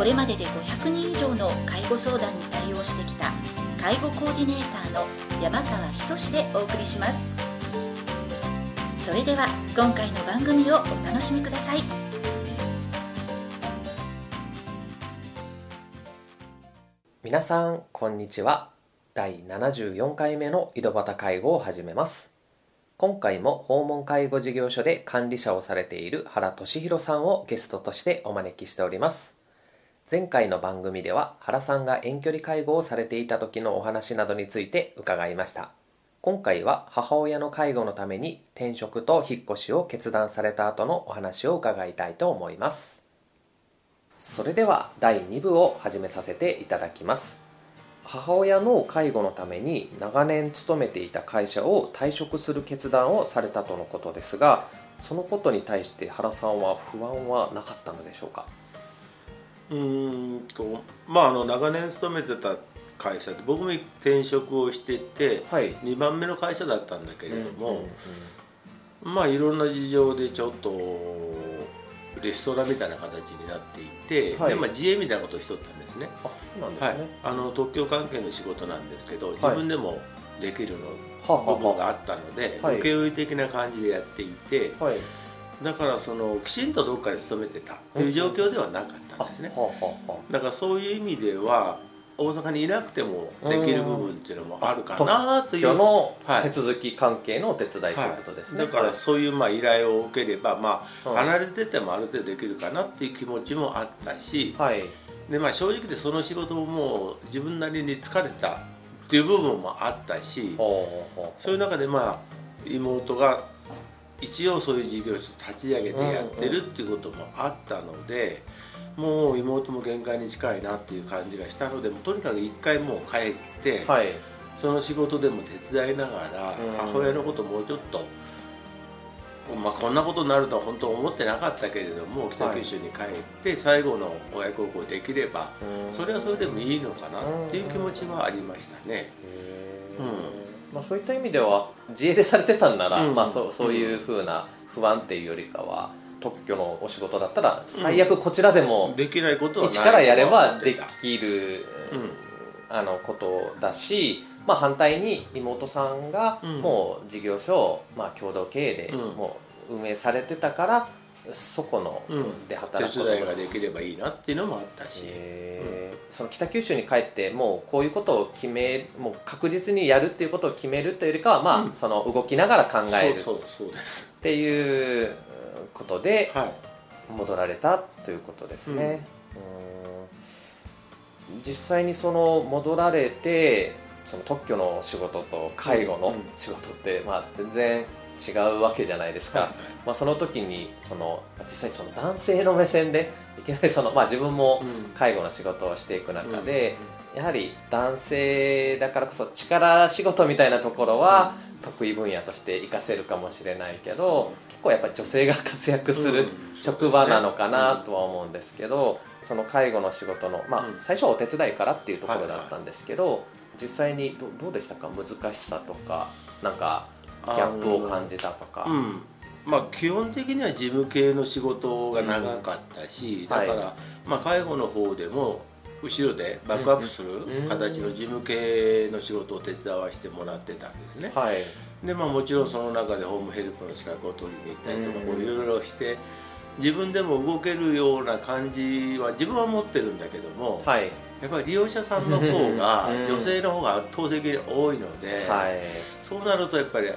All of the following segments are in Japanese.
これまでで500人以上の介護相談に対応してきた介護コーディネーターの山川仁でお送りします。それでは今回の番組をお楽しみください。皆さんこんにちは。第74回目の井戸端介護を始めます。今回も訪問介護事業所で管理者をされている原俊弘さんをゲストとしてお招きしております。前回の番組では原さんが遠距離介護をされていた時のお話などについて伺いました。今回は母親の介護のために転職と引っ越しを決断された後のお話を伺いたいと思います。それでは第2部を始めさせていただきます。母親の介護のために長年勤めていた会社を退職する決断をされたとのことですがそのことに対して原さんは不安はなかったのでしょうか？うーんとまああの長年勤めてた会社で僕も転職をしてて、はい。2番目の会社だったんだけれども、まあいろんな事情でちょっとレストランみたいな形になっていて、はい。でまあ、自営みたいなことをしとったんですね。あそうなんですはい。ね、あの特許関係の仕事なんですけどい。自分でもできるの、はあは部分があったので、はい。請負的な感じでやっていてはいだからそのきちんとどっかに勤めてた。という状況ではなかったんですね、だからそういう意味では大阪にいなくてもできる部分っていうのもあるかなという。のはい。手続き関係のお手伝いということですね、だからそういうまあ依頼を受ければ、まあ、うん。離れててもある程度できるかなっていう気持ちもあったし、はい。でまあ、正直でその仕事ももう自分なりに疲れたっていう部分もあったしそういう中でまあ妹が一応そういう事業所立ち上げてやってるっていうこともあったので、もう妹も限界に近いなっていう感じがしたのでもうとにかく一回もう帰って、はい。その仕事でも手伝いながらうん。母親のこともうちょっと、まあ、こんなことになるとは本当思ってなかったけれども北九州に帰って最後の親孝行できればうん。それはそれでもいいのかなっていう気持ちはありましたね。うんまあ、そういった意味では自営でされてたんなら、うん。まあ、そうそういうふうな不安っていうよりかは特許のお仕事だったら最悪こちらでもできないことはない一からやればできる、うん。あのことだし、まあ、反対に妹さんがうん。もう事業所を、まあ、共同経営でうん。もう運営されてたからそこのうん。で働くこと手伝いができればいいなっていうのもあったし、へー。その北九州に帰ってもうこういうことを決めもう確実にやるっていうことを決めるというよりかは、まあうん。その動きながら考える。っていうことではい戻られたということですね、うん。実際にその戻られてその特許の仕事と介護のうん。仕事って、まあ、全然違うわけじゃないですか、はい。まあ、その時にその実際その男性の目線でいきなりその、まあ、自分もうん。介護の仕事をしていく中で、やはり男性だからこそ力仕事みたいなところは得意分野として活かせるかもしれないけど結構やっぱり女性が活躍するうん。職場なのかなとは思うんですけどその介護の仕事の、まあうん、最初はお手伝いからっていうところだったんですけど実際にどどうでしたか？難しさとかなんかギャップを感じたとか。うん。まあ、基本的には事務系の仕事が長かったし、うん。だから、はまあ、介護の方でも後ろでバックアップする形の事務系の仕事を手伝わせてもらってたんですね。はい。で、まあ、もちろんその中でホームヘルプの資格を取りに行ったりとかいろいろして自分でも動けるような感じは自分は持ってるんだけども、はい。やっぱり利用者さんの方がうん。女性の方が圧倒的に多いので、はい。そうなるとやっぱり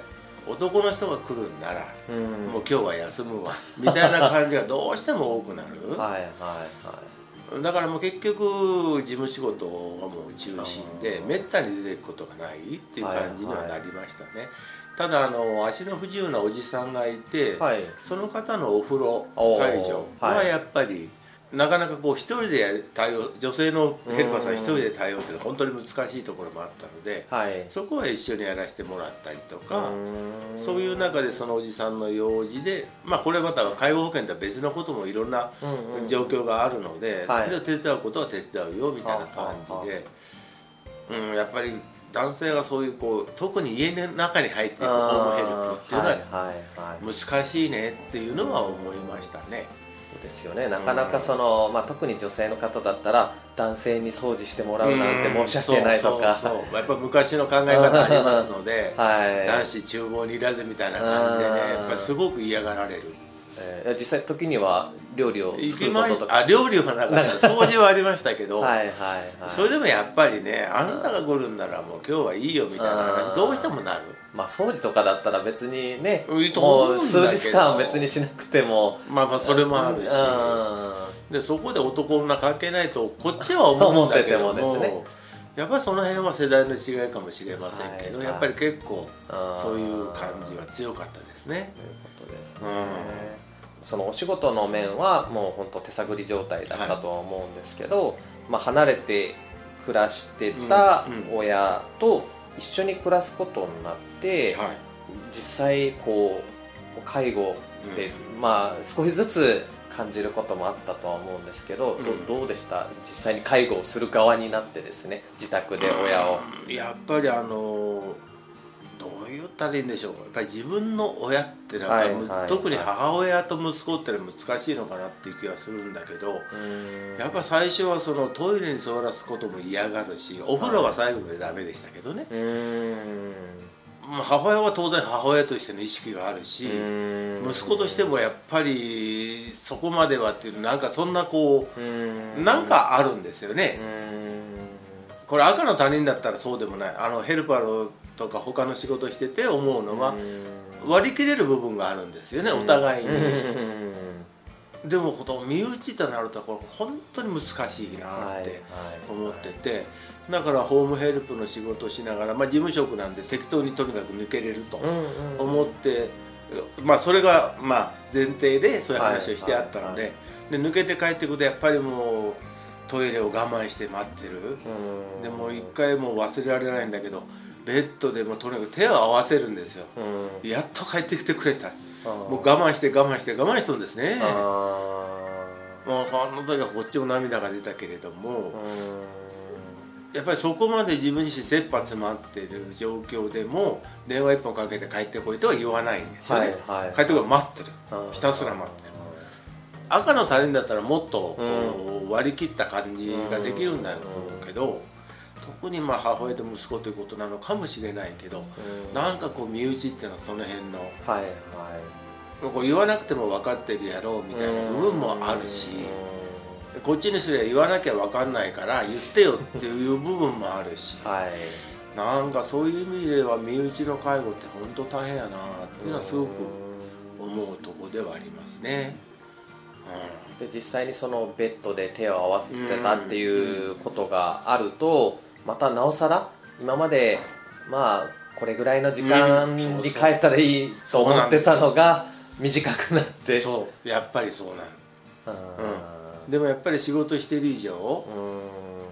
男の人が来るんならうん。もう今日は休むわ。みたいな感じがどうしても多くなる、はいはいはい。だからもう結局事務仕事がもう中心でめったに出ていくことがないっていう感じにはなりましたね、ただあの足の不自由なおじさんがいて、はい。その方のお風呂会場ははいやっぱりなかなかこう一人で対応女性のヘルパーさん一人で対応っていうのは本当に難しいところもあったのではい。そこは一緒にやらせてもらったりとかそういう中でそのおじさんの用事でまあこれまた介護保険とは別のこともいろんなうんうん状況があるので、はい。で手伝うことは手伝うよみたいな感じで、うん、やっぱり男性がそういうこう特に家の中に入っていくホームヘルプっていうのは難しいねっていうのは思いましたね。ですよね。なかなかその、まあ、特に女性の方だったら男性に掃除してもらうなんて申し訳ないとか、やっぱ昔の考え方ありますので はい。男子厨房にいらずみたいな感じでねうんやっぱりすごく嫌がられるえー実際時には料理を行作ることとか。あ料理はなかった。掃除はありましたけど、はいはいはい。それでもやっぱりねあんたが来るんならもう今日はいいよみたいなうん話どうしてもなる。まあ掃除とかだったら別にねいいともう数日間別にしなくても。まあまあそれもあるし。うん。でそこで男女関係ないとこっちは思うんだけどっててもですね。やっぱりその辺は世代の違いかもしれませんけど、はいやっぱり結構うん。そういう感じは強かったですね。ということですうね、そのお仕事の面はもう本当手探り状態だったとは思うんですけど、まあ、離れて暮らしてたうんうん。親と一緒に暮らすことになって、はい。実際こう介護で、まあ少しずつ感じることもあったとは思うんですけど、うん。どどうでした？実際に介護をする側になってですね自宅で親を、うん。やっぱりあの言ったらいいんでしょう。やっぱり自分の親ってなんか、はいはい特に母親と息子ってのは難しいのかなっていう気がするんだけどうん。やっぱ最初はそのトイレに座らすことも嫌がるしお風呂は最後までダメでしたけどね、母親は当然母親としての意識があるし、息子としてもやっぱりそこまではっていうなんかそんなこううなんかあるんですよね、これ赤の他人だったらそうでもない。あのヘルパーとか他の仕事してて思うのは割り切れる部分があるんですよねお互いに。でもほと身内となるとこれ本当に難しいなって思っててだからホームヘルプの仕事をしながら、まあ、事務職なんで適当にとにかく抜けれると思って、まあ、それがまあ前提でそういう話をしてあったので,、で抜けて帰ってくるとやっぱりもうトイレを我慢して待ってる。でもう一回もう忘れられないんだけどベッドでもとにかく手を合わせるんですよ。やっと帰ってきてくれた。もう我慢して我慢して我慢しとんですね。もうその時はこっちも涙が出たけれどもやっぱりそこまで自分自身切羽詰まっている状況でも電話一本かけて帰ってこいとは言わないんですよね、はいはい帰ってこい待ってる。ひたすら待ってる。赤の他人だったらもっと割り切った感じができるんだろうけど特にまあ母親と息子ということなのかもしれないけどなんかこう身内っていうのはその辺のはいはい。こう言わなくても分かってるやろうみたいな部分もあるしこっちにすれば言わなきゃ分かんないから言ってよっていう部分もあるしはい。なんかそういう意味では身内の介護って本当大変やなっていうのはすごく思うとこではありますね。で実際にそのベッドで手を合わせてたっていうことがあるとまたなおさら今までまあこれぐらいの時間に帰ったらいいと思ってたのが短くなっうん、て。そう。やっぱりそうなる、うん。でもやっぱり仕事してる以上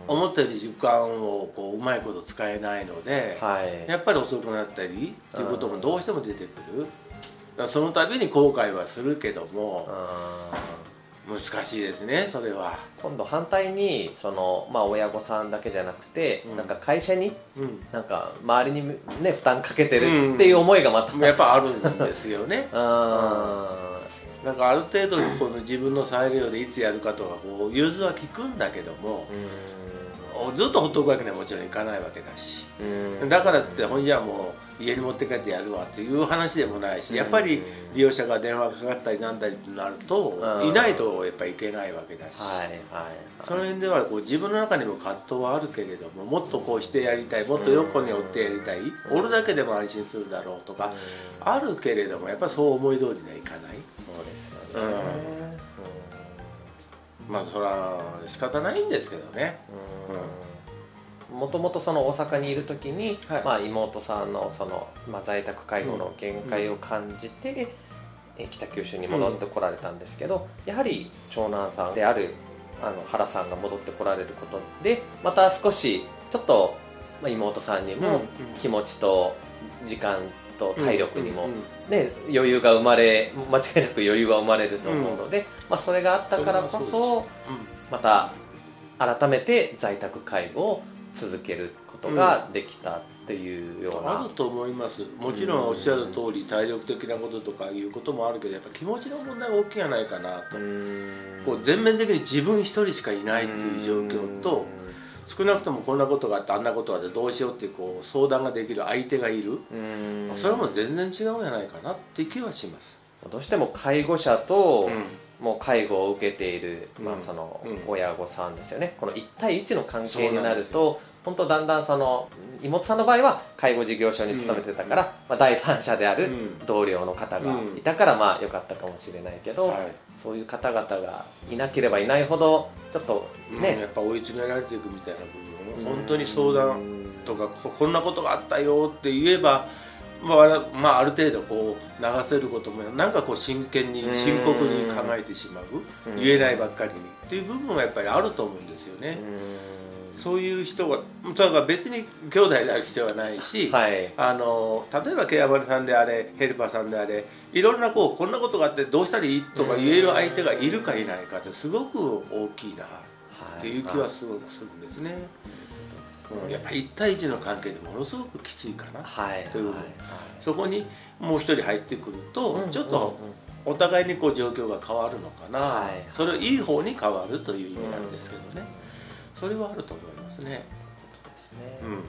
うん。思ったより時間をこううまいこと使えないので、はい。やっぱり遅くなったりっていうこともどうしても出てくる。その度に後悔はするけどもうん難しいですねそれは。今度反対にその、まあ、親御さんだけじゃなくて、うん。なんか会社にうん。なんか周りに、ね、負担かけてるっていう思いがまた、やっぱあるんですよね。あなんかある程度この自分の裁量でいつやるかとかこう融通は利くんだけどもーずっとほっとくわけにはもちろんいかないわけだし。うん。だからってほんじゃもう家に持って帰ってやるわっていう話でもないしやっぱり利用者が電話がかかったりなんだりとなるとうん。いないとやっぱいけないわけだし、はいはいはい。その辺ではこう自分の中にも葛藤はあるけれどももっとこうしてやりたいもっと横に追ってやりたいうん。おるだけでも安心するだろうとかあるけれどもやっぱりそう思い通りにはいかない。そうですよねまあそれは仕方ないんですけどね。もともとその大阪にいる時に、はい。まあ、妹さんのその、まあ、在宅介護の限界を感じて、え北九州に戻ってこられたんですけど、やはり長男さんであるあの原さんが戻ってこられることでまた少しちょっと、まあ、妹さんにも気持ちと時間と体力にも、ね、余裕が生まれ間違いなく余裕は生まれると思うので、まあ、それがあったからこそまた改めて在宅介護を続けることができたっていうような、あると思います。もちろんおっしゃる通り体力的なこととかいうこともあるけどやっぱ気持ちの問題が大きいんじゃないかなと。こう全面的に自分一人しかいないっていう状況と少なくともこんなことがあってあんなことがあってどうしようってこう相談ができる相手がいる。それはもう全然違うんじゃないかなって気はします。どうしても介護者と、もう介護を受けている、まあ、その親御さんですよね、この1対1の関係になると本当だんだんその妹さんの場合は介護事業所に勤めてたから、まあ、第三者である同僚の方がいたからまあ良かったかもしれないけど、はい、そういう方々がいなければいないほどちょっとね、うん、やっぱ追い詰められていくみたいな部分本当に相談とかこんなことがあったよって言えばまあ、まあ、ある程度こう流せることもなんかこう真剣に深刻に考えてしまう言えないばっかりにっていう部分はやっぱりあると思うんですよね。そういう人がだから別に兄弟である必要はないし、はい、あの例えばケアマネさんであれヘルパーさんであれいろんなこうこんなことがあってどうしたらいいとか言える相手がいるかいないかってすごく大きいなっていう気はすごくするんですね。うん、やっぱり1対1の関係でものすごくきついかな、はい、という、はい、そこにもう一人入ってくると、ちょっとお互いにこう状況が変わるのかな、はい、それいい方に変わるという意味なんですけどね、それはあると思いますね。うん、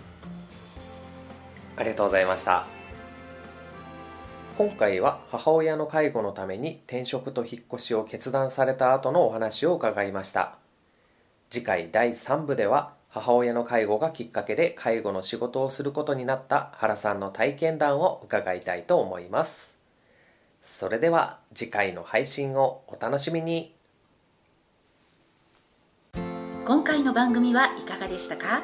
ありがとうございました。今回は母親の介護のために転職と引っ越しを決断された後のお話を伺いました次回第3部では母親の介護がきっかけで介護の仕事をすることになった原さんの体験談を伺いたいと思います。それでは次回の配信をお楽しみに。今回の番組はいかがでしたか？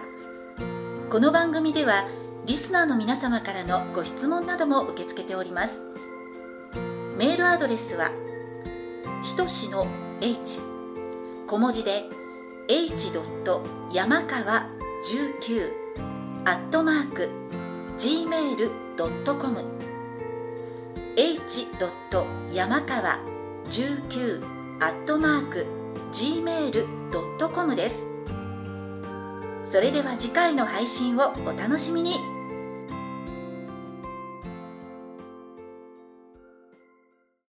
この番組ではリスナーの皆様からのご質問なども受け付けております。メールアドレスはひとしの h 小文字で h. 山川19アットマーク gmail.com h. 山川19アットマーク gmail.com ですそれでは次回の配信をお楽しみに